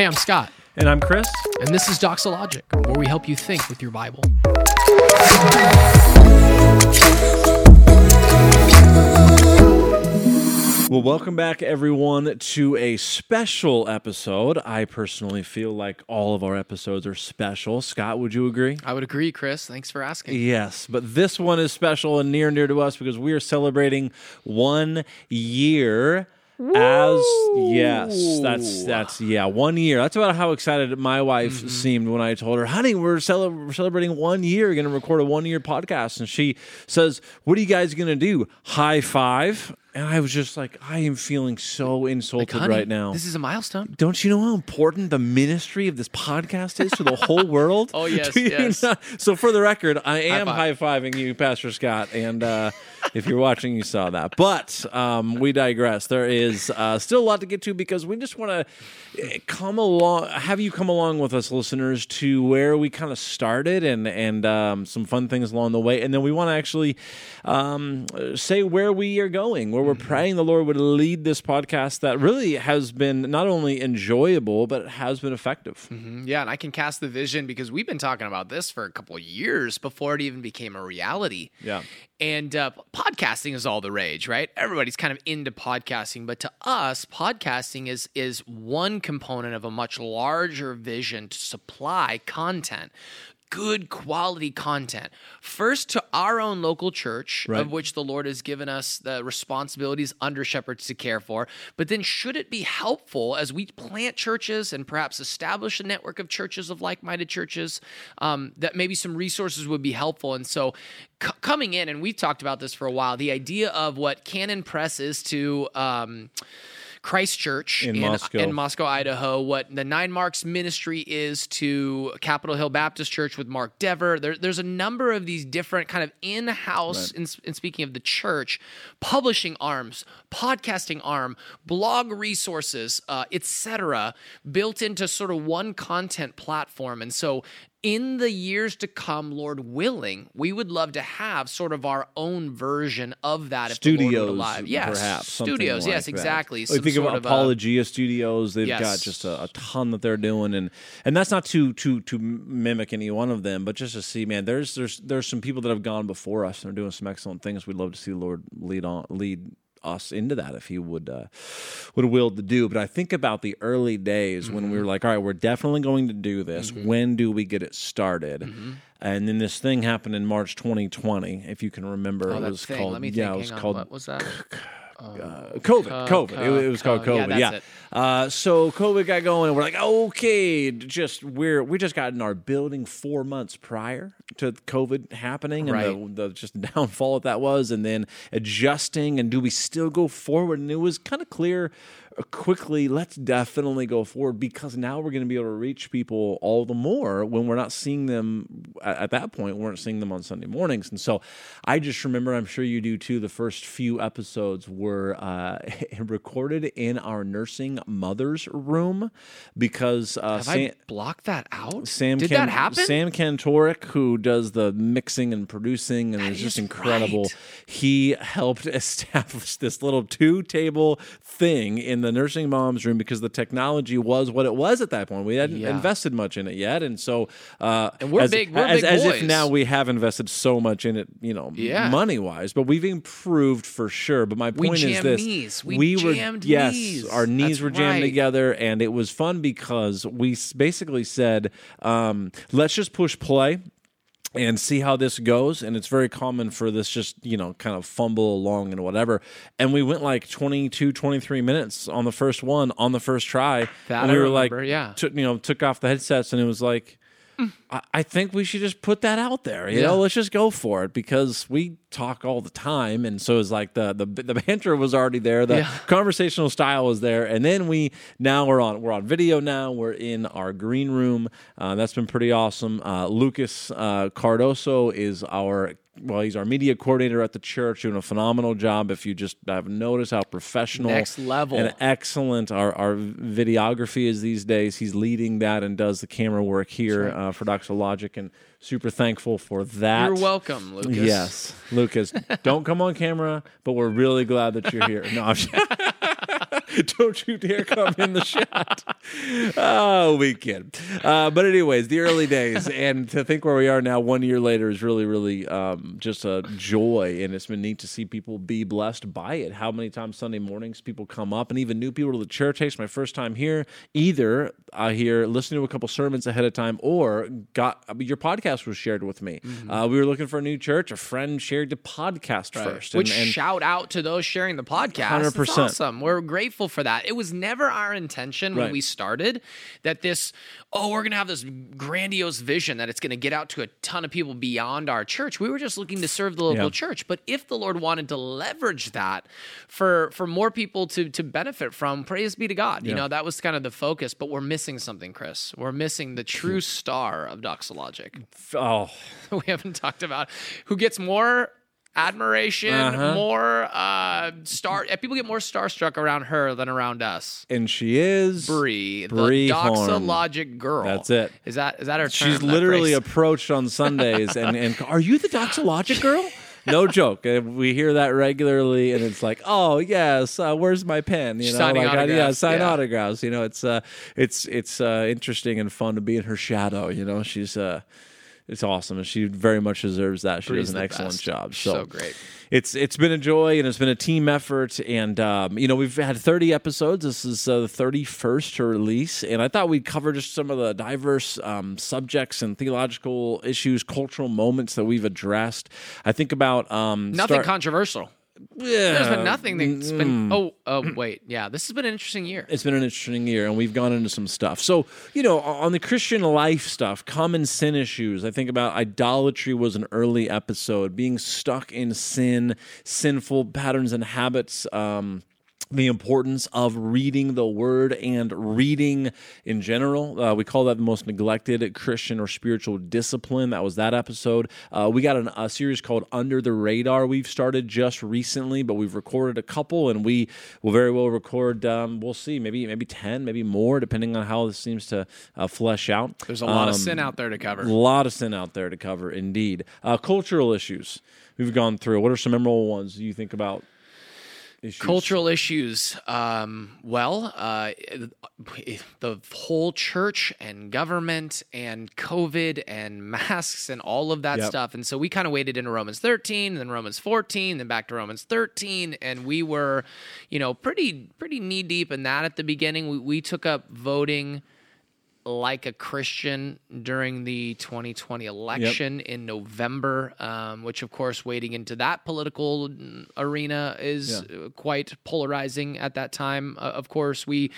Hey, I'm Scott, And I'm Chris. and this is Doxologic, where we help you think with your Bible. Well, welcome back, everyone, to a special episode. I personally feel like all of our episodes are special. Scott, would you agree? I would agree, Chris. Thanks for asking. Yes, but this one is special and near and dear to us because we are celebrating one year as yes, that's that's yeah, one year. That's about how excited my wife seemed when I told her, "Honey, we're, cele- we're celebrating one year. We're going to record a one year podcast." And she says, "What are you guys going to do? High five? And I was just like, "I am feeling so insulted Honey, right now." This is a milestone. don't you know how important the ministry of this podcast is to the whole world? Oh, yes, yes. not? So, for the record, I am high fiving you, Pastor Scott. And uh, if you're watching, you saw that. But um, we digress. There is uh, still a lot to get to because we just want to come along, have you come along with us, listeners, to where we kind of started and and um, some fun things along the way. And then we want to actually um, say where we are going, where we're Mm-hmm. praying the Lord would lead this podcast that really has been not only enjoyable, but it has been effective. Mm, Yeah, and I can cast the vision because we've been talking about this for a couple of years before it even became a reality. Yeah. And uh, podcasting is all the rage, right? Everybody's kind of into podcasting, but to us, podcasting is is one component of a much larger vision to supply content, good quality content. First to our own local church, Right. of which the Lord has given us the responsibilities under shepherds to care for. But then, should it be helpful as we plant churches and perhaps establish a network of churches of like-minded churches, um, that maybe some resources would be helpful? And so, c- coming in, and we've talked about this for a while, the idea of what Canon Press is to. Um, Christ Church In Moscow. in Moscow, Idaho, what the Nine Marks ministry is to Capitol Hill Baptist Church with Mark Dever. There, there's a number of these different kind of in-house, in, in speaking of the church, publishing arms, podcasting arm, blog resources, uh, etc., built into sort of one content platform. And so in the years to come, Lord willing, we would love to have sort of our own version of that. If the Lord studios, alive. yes, perhaps studios, like yes, that. exactly. Like, think of sort of, uh, Apologia Studios; they've got just a, a ton that they're doing, and and that's not to to to mimic any one of them, but just to see, man, there's there's there's some people that have gone before us and are doing some excellent things. We'd love to see the Lord lead on lead us into that if he would uh, would will to do but i think about the early days when Mm-hmm. we were like all right we're definitely going to do this when do we get it started Mm-hmm. and then this thing happened in march 2020 if you can remember Oh, it was thing. called yeah think. it was on. called What was that? Uh, COVID, COVID. It, it was called co- yeah, COVID. that's Yeah. it. Uh, so COVID got going, and we're like, okay, just we're we just got in our building four months prior to COVID happening, and Right. the, the just downfall that that was, and then adjusting, and do we still go forward? And it was kind of clear uh, quickly. Let's definitely go forward because now we're going to be able to reach people all the more when we're not seeing them at, at that point. We weren't seeing them on Sunday mornings, and so I just remember. I'm sure you do too. The first few episodes were uh, recorded in our nursing mother's room because uh, Have Sam, I blocked that out? Sam Did Can- that happen? Sam Kantoric, who does the mixing and producing and That is just incredible, right. he helped establish this little two table thing in the nursing mom's room because the technology was what it was at that point. We hadn't Yeah. invested much in it yet, and so uh, And we're as, big- we're as, big as if now we have invested so much in it, you know, Yeah. money wise, but we've improved for sure. But my We point is jammed this: knees. We were jammed yes, knees. our knees That's were jammed right. together, and it was fun because we basically said, um, "Let's just push play." And see how this goes. And it's very common for this just you know kind of fumble along and whatever. And we went like 22 23 minutes on the first one on the first try. That and I we were like yeah. took you know took off the headsets and it was like I, I think we should just put that out there. You Yeah. know, let's just go for it because we talk all the time, and so it's like the the the banter was already there, the Yeah. conversational style was there, and then we now we're on we're on video now. We're in our green room. Uh, that's been pretty awesome. Uh, Lucas uh, Cardoso is our well, he's our media coordinator at the church, doing a phenomenal job. If you just have noticed how professional, Next level. and excellent our, our videography is these days. He's leading that and does the camera work here uh, for Doxologic, and super thankful for that. You're welcome, Lucas. Yes, Lucas, don't come on camera, but we're really glad that you're here. No, Don't you dare come in the shot. oh, we kid. Uh, but anyways, the early days, and to think where we are now, one year later, is really, really um, just a joy, and it's been neat to see people be blessed by it. How many times Sunday mornings people come up, and even new people to the church. Hey, it's my first time here. Either I hear listening to a couple sermons ahead of time, or got your podcast was shared with me. Mm-hmm. Uh, we were looking for a new church. A friend shared the podcast right. first. Which and, and shout out to those sharing the podcast. Hundred percent. Awesome. We're grateful for that. It was never our intention when right. we started that this. Oh, we're gonna have this grandiose vision that it's gonna get out to a ton of people beyond our church. We were just looking to serve the local yeah. church. But if the Lord wanted to leverage that for for more people to to benefit from, praise be to God. Yeah. You know that was kind of the focus. But we're missing something, Chris. We're missing the true hmm. star of Doxologic. Oh, we haven't talked about who gets more admiration, uh-huh. more uh star. People get more starstruck around her than around us. And she is Brie, the doxologic girl. That's it. Is that is that her? Term, She's that literally phrase? approached on Sundays and and are you the doxologic girl? no joke. We hear that regularly, and it's like, oh yes, uh, where's my pen? You know, Signing like autographs. yeah, sign yeah. autographs. You know, it's uh, it's it's uh, interesting and fun to be in her shadow. You know, she's uh, it's awesome, and she very much deserves that. She Bree's does an excellent best. job. So, so, great. It's it's been a joy, and it's been a team effort. And um, you know, we've had 30 episodes. This is uh, the 31st to release, and I thought we'd cover just some of the diverse um, subjects and theological issues, cultural moments that we've addressed. I think about um, nothing start- controversial. Yeah. There's been nothing that's been. Oh, oh, wait. Yeah, this has been an interesting year. It's been an interesting year, and we've gone into some stuff. So, you know, on the Christian life stuff, common sin issues, I think about idolatry was an early episode, being stuck in sin, sinful patterns and habits. Um, the importance of reading the word and reading in general. Uh, we call that the most neglected Christian or spiritual discipline. That was that episode. Uh, we got an, a series called Under the Radar we've started just recently, but we've recorded a couple and we will very well record, um, we'll see, maybe maybe 10, maybe more, depending on how this seems to uh, flesh out. There's a lot um, of sin out there to cover. A lot of sin out there to cover, indeed. Uh, cultural issues we've gone through. What are some memorable ones you think about? Issues? Cultural issues. Um, well, uh, the whole church and government and COVID and masks and all of that yep. stuff. And so we kind of waded into Romans 13, then Romans 14, then back to Romans 13, and we were, you know, pretty pretty knee deep in that at the beginning. We we took up voting like a Christian during the 2020 election yep. in November, um, which, of course, wading into that political arena is yeah. quite polarizing at that time. Uh, of course, we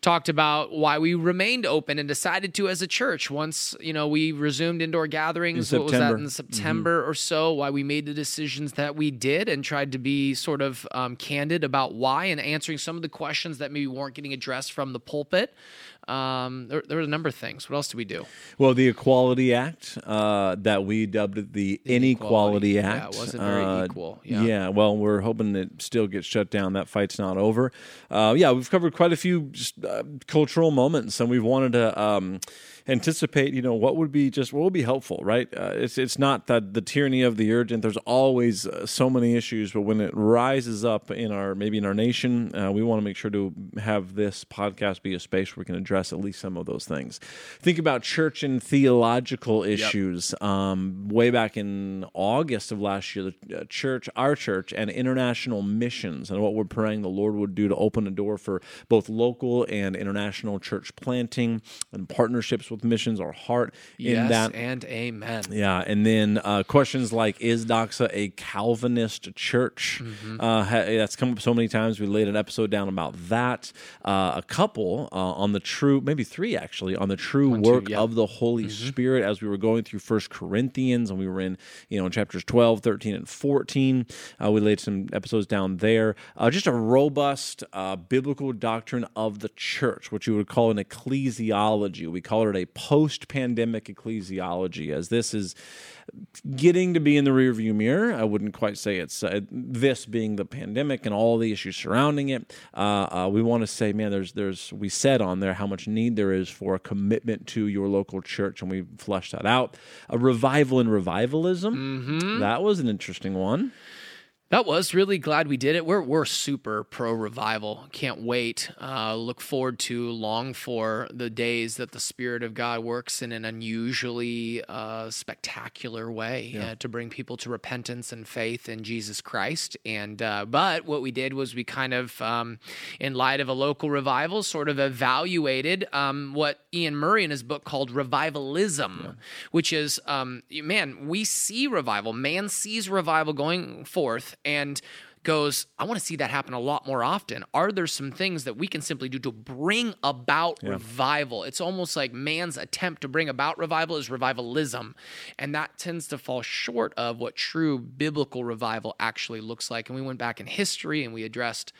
talked about why we remained open and decided to as a church once you know we resumed indoor gatherings. what was that in September mm-hmm. or so? Why we made the decisions that we did and tried to be sort of um, candid about why and answering some of the questions that maybe weren't getting addressed from the pulpit. Um, there, there were a number of things. What else did we do? Well, the Equality Act uh, that we dubbed the Inequality, Act. Yeah, it wasn't very uh, equal. Yeah. yeah. well, we're hoping it still gets shut down. That fight's not over. Uh, yeah, we've covered quite a few just, uh, cultural moments, and we've wanted to. Um, anticipate, you know, what would be just what would be helpful, right? Uh, it's it's not that the tyranny of the urgent. There's always uh, so many issues, but when it rises up in our maybe in our nation, uh, we want to make sure to have this podcast be a space where we can address at least some of those things. Think about church and theological issues. Yep. Um, way back in August of last year, the uh, church, our church, and international missions, and what we're praying the Lord would do to open a door for both local and international church planting and partnerships with with missions, or heart yes, in that. and amen. Yeah, and then uh, questions like, is Doxa a Calvinist church? Mm-hmm. Uh, that's come up so many times. We laid an episode down about that. Uh, a couple uh, on the true, maybe three actually, on the true One, work two, yeah. of the Holy mm-hmm. Spirit as we were going through First Corinthians, and we were in, you know, in chapters 12, 13, and 14. Uh, we laid some episodes down there. Uh, just a robust biblical doctrine of the church, what you would call an ecclesiology. We call it a post pandemic ecclesiology, as this is getting to be in the rearview mirror. I wouldn't quite say it's uh, this being the pandemic and all the issues surrounding it. Uh, uh, we want to say, man, there's there's we said on there how much need there is for a commitment to your local church, and we fleshed that out. A revival and revivalism. Mm-hmm. That was an interesting one. That was really glad we did it. We're we're super pro revival. Can't wait. Uh, look forward to, long for the days that the Spirit of God works in an unusually uh, spectacular way uh, to bring people to repentance and faith in Jesus Christ. And uh, but what we did was we kind of, um, in light of a local revival, sort of evaluated um, what Iain Murray in his book called revivalism, which is um, man, we see revival. Man sees revival going forth and goes, I want to see that happen a lot more often. Are there some things that we can simply do to bring about revival? It's almost like man's attempt to bring about revival is revivalism. And that tends to fall short of what true biblical revival actually looks like. And we went back in history and we addressed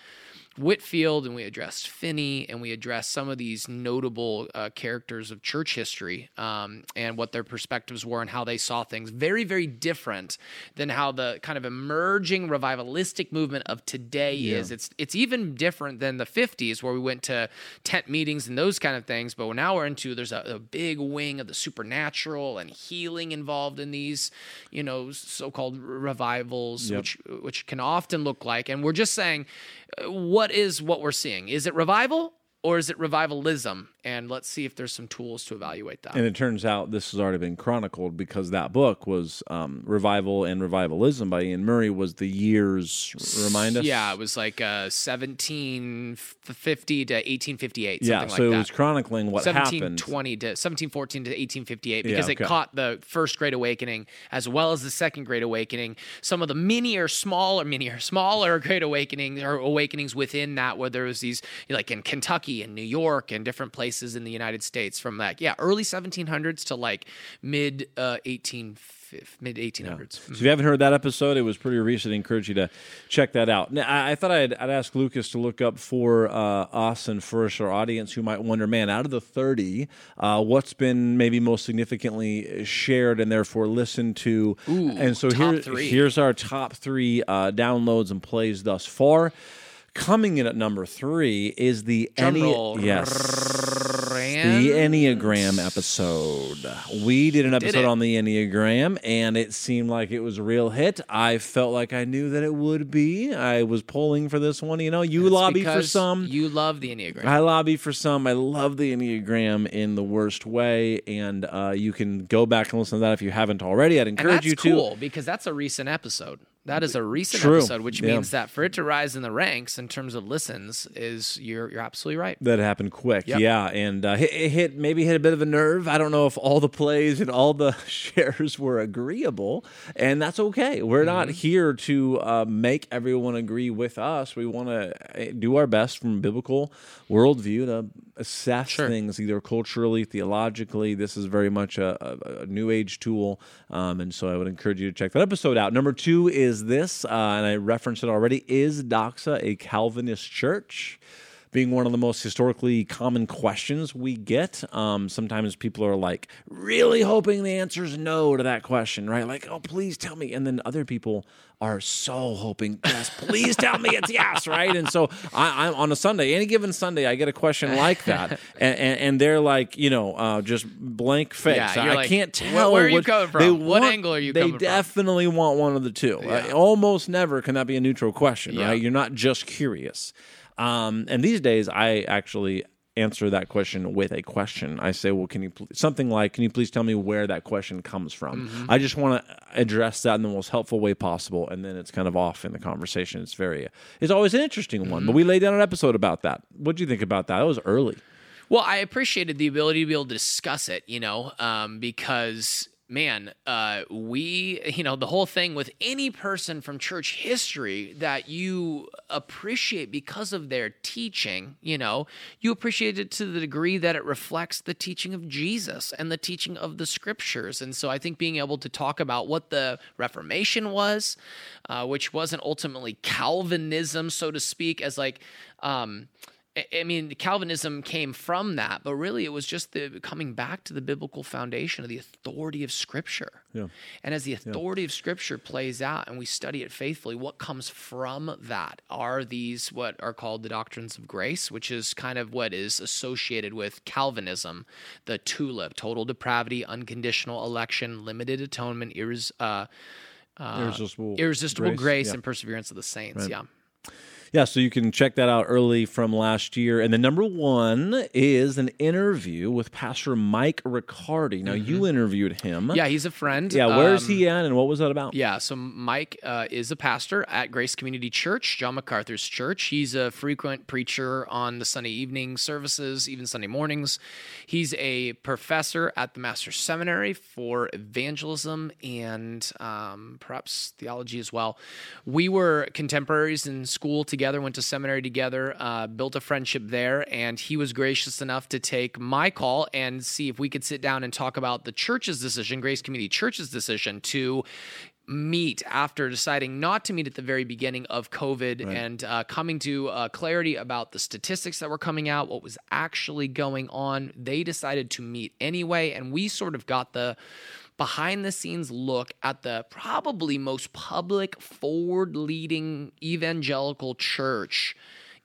Whitefield and we addressed Finney and we addressed some of these notable uh, characters of church history um, and what their perspectives were and how they saw things. Very, very different than how the kind of emerging revivalistic movement of today is. It's it's even different than the 50s where we went to tent meetings and those kind of things. But now we're into there's a, a big wing of the supernatural and healing involved in these, you know, so-called revivals, Yep. which which can often look like. And we're just saying, uh, what is what we're seeing? Is it revival or is it revivalism? And let's see if there's some tools to evaluate that. And it turns out this has already been chronicled because that book was um, Revival and Revivalism by Iain Murray was the years remind us. Yeah, it was like uh, 1750 to 1858, yeah. So like it that. was chronicling what happened. 1720 to 1714 to 1858 Yeah, because okay. it caught the first Great Awakening as well as the second Great Awakening. Some of the mini or smaller, mini or smaller Great Awakenings or awakenings within that, where there was these like in Kentucky and New York and different places in the United States from like yeah early 1700s to like mid uh, 18 mid 1800s. So if you haven't heard that episode, it was pretty recent. I encourage you to check that out. Now, I, I thought I'd, I'd ask Lucas to look up for uh, us and for our audience who might wonder, man, out of the 30, uh, what's been maybe most significantly shared and therefore listened to? Ooh, and so here, three. here's our top three uh, downloads and plays thus far. Coming in at number three is the Drum Enne- roll. yes, the Enneagram episode. We did an episode it. on the Enneagram, and it seemed like it was a real hit. I felt like I knew that it would be. I was pulling for this one. You know, you lobby for some. You love the Enneagram. I lobby for some. I love the Enneagram in the worst way, and uh, you can go back and listen to that if you haven't already. I'd encourage you to. cool because that's a recent episode. That is a recent True. episode, which Yeah. means that for it to rise in the ranks in terms of listens, is you're you're absolutely right. That happened quick, Yep. yeah, and uh, hit, it hit maybe hit a bit of a nerve. I don't know if all the plays and all the shares were agreeable, and that's okay. We're not Mm-hmm. here to uh, make everyone agree with us. We want to do our best from a biblical worldview to assess Sure. things either culturally, theologically. This is very much a, a, a new age tool, um, and so I would encourage you to check that episode out. Number two is this, uh, and I referenced it already: is Doxa a Calvinist church? Being one of the most historically common questions we get. Um, sometimes people are like really hoping the answer is no to that question, right? Like, oh, please tell me. And then other people are so hoping, yes, please tell me it's yes, right? And so I, I'm on a Sunday, any given Sunday, I get a question like that, and, and, and they're like, you know, uh, just blank face. Yeah, I like, can't "Where- tell. where are you what- coming from? they What want- angle are you They coming from?" definitely want one of the two. Uh, almost never can that be a neutral question, Yeah. right? You're not just curious. Um, and these days, I actually answer that question with a question. I say, "Well, can you pl- something like, can you please tell me where that question comes from?" Mm-hmm. I just want to address that in the most helpful way possible, and then it's kind of off in the conversation. It's very, it's always an interesting one. Mm-hmm. But we laid down an episode about that. What do you think about that? That was early. Well, I appreciated the ability to be able to discuss it, you know, um, because man, uh, we, you know, the whole thing with any person from church history that you appreciate because of their teaching, you know, you appreciate it to the degree that it reflects the teaching of Jesus and the teaching of the scriptures. And so I think being able to talk about what the Reformation was, uh, which wasn't ultimately Calvinism, so to speak, as like, um, I- mean, Calvinism came from that, but really it was just the coming back to the biblical foundation of the authority of Scripture. Yeah. And as the authority of Scripture plays out and we study it faithfully, what comes from that are these what are called the doctrines of grace, which is kind of what is associated with Calvinism, the tulip, total depravity, unconditional election, limited atonement, irres- uh, uh, Irresistible irresistible Grace, grace, yeah. and perseverance of the saints. Yeah. Yeah, so you can check that out early from last year. And the number one is an interview with Pastor Mike Riccardi. Now, you interviewed him. Mm-hmm. Yeah, he's a friend. Yeah, where's Um, he at and what was that about? Yeah, so Mike uh, is a pastor at Grace Community Church, John MacArthur's church. He's a frequent preacher on the Sunday evening services, even Sunday mornings. He's a professor at the Master's Seminary for evangelism and um, perhaps theology as well. We were contemporaries in school together, went to seminary together, uh, built a friendship there, and he was gracious enough to take my call and see if we could sit down and talk about the church's decision, Grace Community Church's decision to meet after deciding not to meet at the very beginning of COVID and uh, coming to uh, clarity about the statistics that were coming out, what was actually going on. They decided to meet anyway, and we sort of got the behind the scenes look at the probably most public, forward leading evangelical church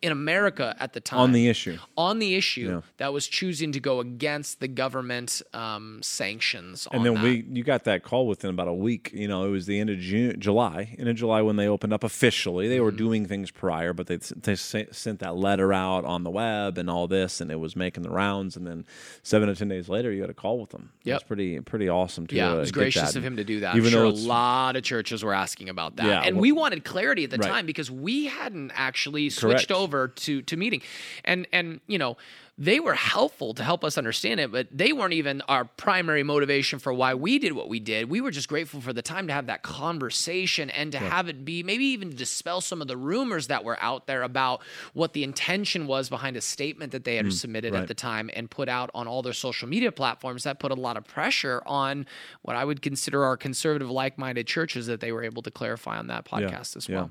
in America at the time On the issue. on the issue that was choosing to go against the government um, sanctions. And then that. we, you got that call within about a week. You know, it was the end of June, July, end of July when they opened up officially. They were Mm-hmm. doing things prior, but they, they sent that letter out on the web and all this, and it was making the rounds. And then seven to ten days later, you got a call with them. It was Yep. pretty, pretty awesome to. Yeah, uh, it was gracious of him to do that. Even I'm sure though a lot of churches were asking about that, Yeah, and well- we wanted clarity at the Right. time because we hadn't actually switched Correct. over to to meeting, and and you know they were helpful to help us understand it, but they weren't even our primary motivation for why we did what we did. We were just grateful for the time to have that conversation and to have it be maybe even to dispel some of the rumors that were out there about what the intention was behind a statement that they had submitted Mm, right. at the time and put out on all their social media platforms. That put a lot of pressure on what I would consider our conservative, like-minded churches that they were able to clarify on that podcast as well.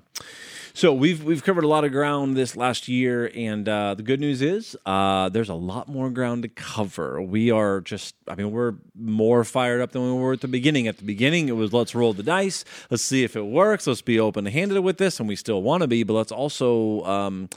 So we've we've covered a lot of ground this last year, and uh, the good news is uh, there's a lot more ground to cover. We are just, I mean, we're more fired up than we were at the beginning. At the beginning, it was let's roll the dice, let's see if it works, let's be open handed with this, and we still want to be, but let's also. Um,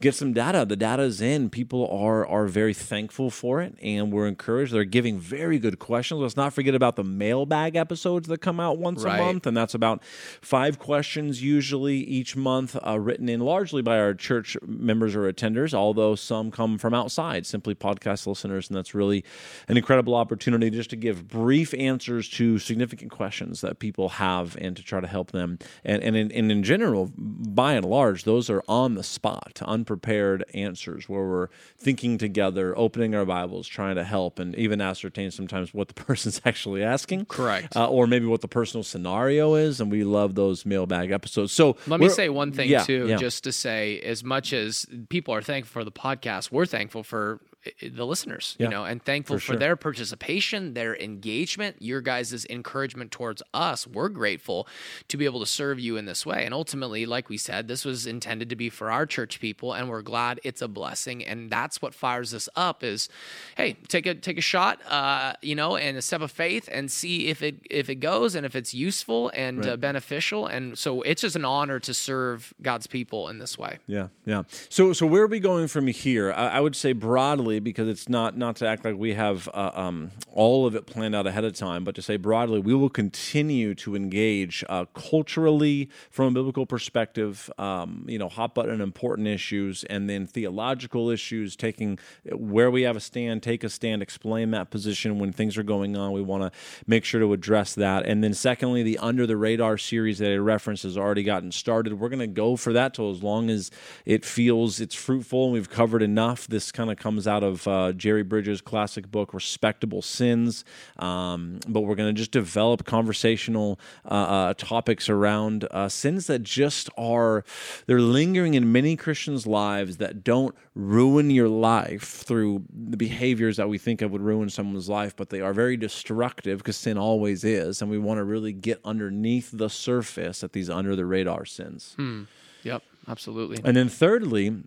Get some data. The data is in. People are are very thankful for it, and we're encouraged. They're giving very good questions. Let's not forget about the mailbag episodes that come out once Right. a month, and that's about five questions usually each month, uh, written in largely by our church members or attenders, although some come from outside, simply podcast listeners, and that's really an incredible opportunity just to give brief answers to significant questions that people have and to try to help them. And and in, and in general, by and large, those are on the spot, unprepared answers where we're thinking together, opening our Bibles, trying to help, and even ascertain sometimes what the person's actually asking Correct. uh, or maybe what the personal scenario is, and we love those mailbag episodes. So Let me say one thing yeah, too, yeah. just to say, as much as people are thankful for the podcast, we're thankful for the listeners, Yeah, you know, and thankful for for, sure. their participation, their engagement, your guys' encouragement towards us. We're grateful to be able to serve you in this way. And ultimately, like we said, this was intended to be for our church people, and we're glad it's a blessing. And that's what fires us up is, hey, take a take a shot, uh, you know, and a step of faith and see if it if it goes and if it's useful and uh, beneficial. And so it's just an honor to serve God's people in this way. Yeah, yeah. So, so where are we going from here? I, I would say broadly, because it's not not to act like we have uh, um, all of it planned out ahead of time, but to say broadly, we will continue to engage uh, culturally from a biblical perspective. Um, you know, hot button important issues, and then theological issues. Taking where we have a stand, take a stand, explain that position when things are going on. We want to make sure to address that, and then secondly, the under the radar series that I referenced has already gotten started. We're going to go for that till as long as it feels it's fruitful and we've covered enough. This kind of comes out of uh, Jerry Bridges' classic book, Respectable Sins. Um, but we're going to just develop conversational uh, uh, topics around uh, sins that just are, they're lingering in many Christians' lives that don't ruin your life through the behaviors that we think of would ruin someone's life, but they are very destructive because sin always is. And we want to really get underneath the surface at these under the radar sins. Yep, absolutely. And then thirdly,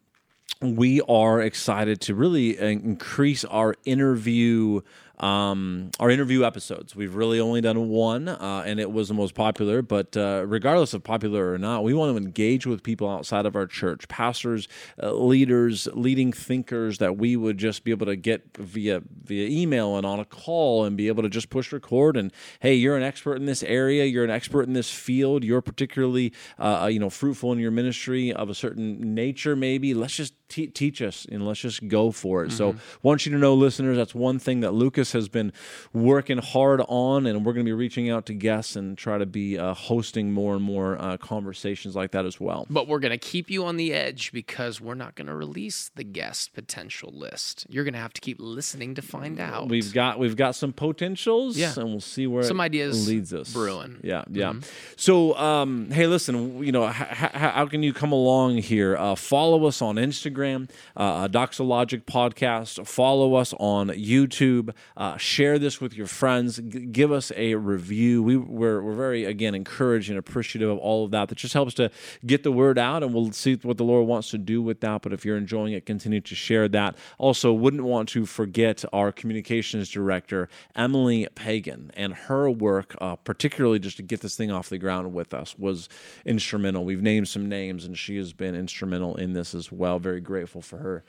we are excited to really uh, increase our interview um, our interview episodes. We've really only done one, uh, and it was the most popular. But uh, regardless of popular or not, we want to engage with people outside of our church, pastors, uh, leaders, leading thinkers that we would just be able to get via via email and on a call and be able to just push record and hey, you're an expert in this area, you're an expert in this field, you're particularly uh, you know fruitful in your ministry of a certain nature, maybe. Let's just te- teach us and let's just go for it. Mm-hmm. So, want you to know, listeners, that's one thing that Lucas has been working hard on, and we're going to be reaching out to guests and try to be uh, hosting more and more uh, conversations like that as well. But we're going to keep you on the edge because we're not going to release the guest potential list. You're going to have to keep listening to find out. We've got we've got some potentials, yeah. and we'll see where some ideas leads us. Brewing, yeah, yeah. Mm-hmm. So, um, hey, listen, you know, h- h- how can you come along here? Uh, follow us on Instagram, uh, Doxologic Podcast. Follow us on YouTube. Uh, share this with your friends. G- give us a review. We, we're, we're very, again, encouraged and appreciative of all of that. That just helps to get the word out, and we'll see what the Lord wants to do with that. But if you're enjoying it, continue to share that. Also, wouldn't want to forget our communications director, Emily Pagan, and her work, uh, particularly just to get this thing off the ground with us, was instrumental. We've named some names, and she has been instrumental in this as well. Very grateful for her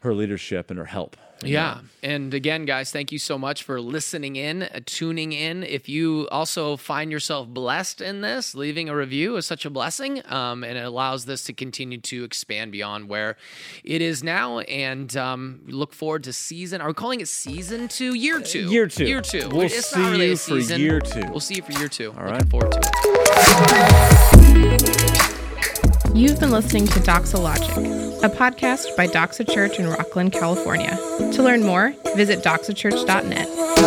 her leadership and her help. Yeah. And again, guys, thank you so much for listening in, uh, tuning in. If you also find yourself blessed in this, leaving a review is such a blessing. Um, and it allows this to continue to expand beyond where it is now. And um, look forward to season. Are we calling it season two? Year two. Year two. Year two. We'll it's see really you for year two. We'll see you for year two. All Looking right. forward to it. You've been listening to Doxologic, a podcast by Doxa Church in Rocklin, California. To learn more, visit doxachurch.net.